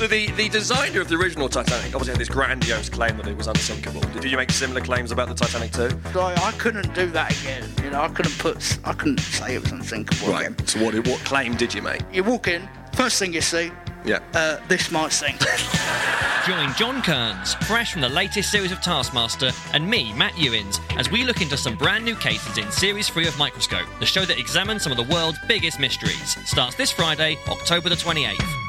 So the, the designer of the original Titanic obviously had this grandiose claim that it was unsinkable. Did you make similar claims about the Titanic too? I I couldn't do that again. You know, I couldn't put, I couldn't say it was unsinkable again. So what what claim did you make? You walk in, first thing you see, Yeah. uh, this might sink. Join John Kearns, fresh from the latest series of Taskmaster, and me, Matt Ewins, as we look into some brand new cases in Series 3 of Microscope, the show that examines some of the world's biggest mysteries. Starts this Friday, October the 28th.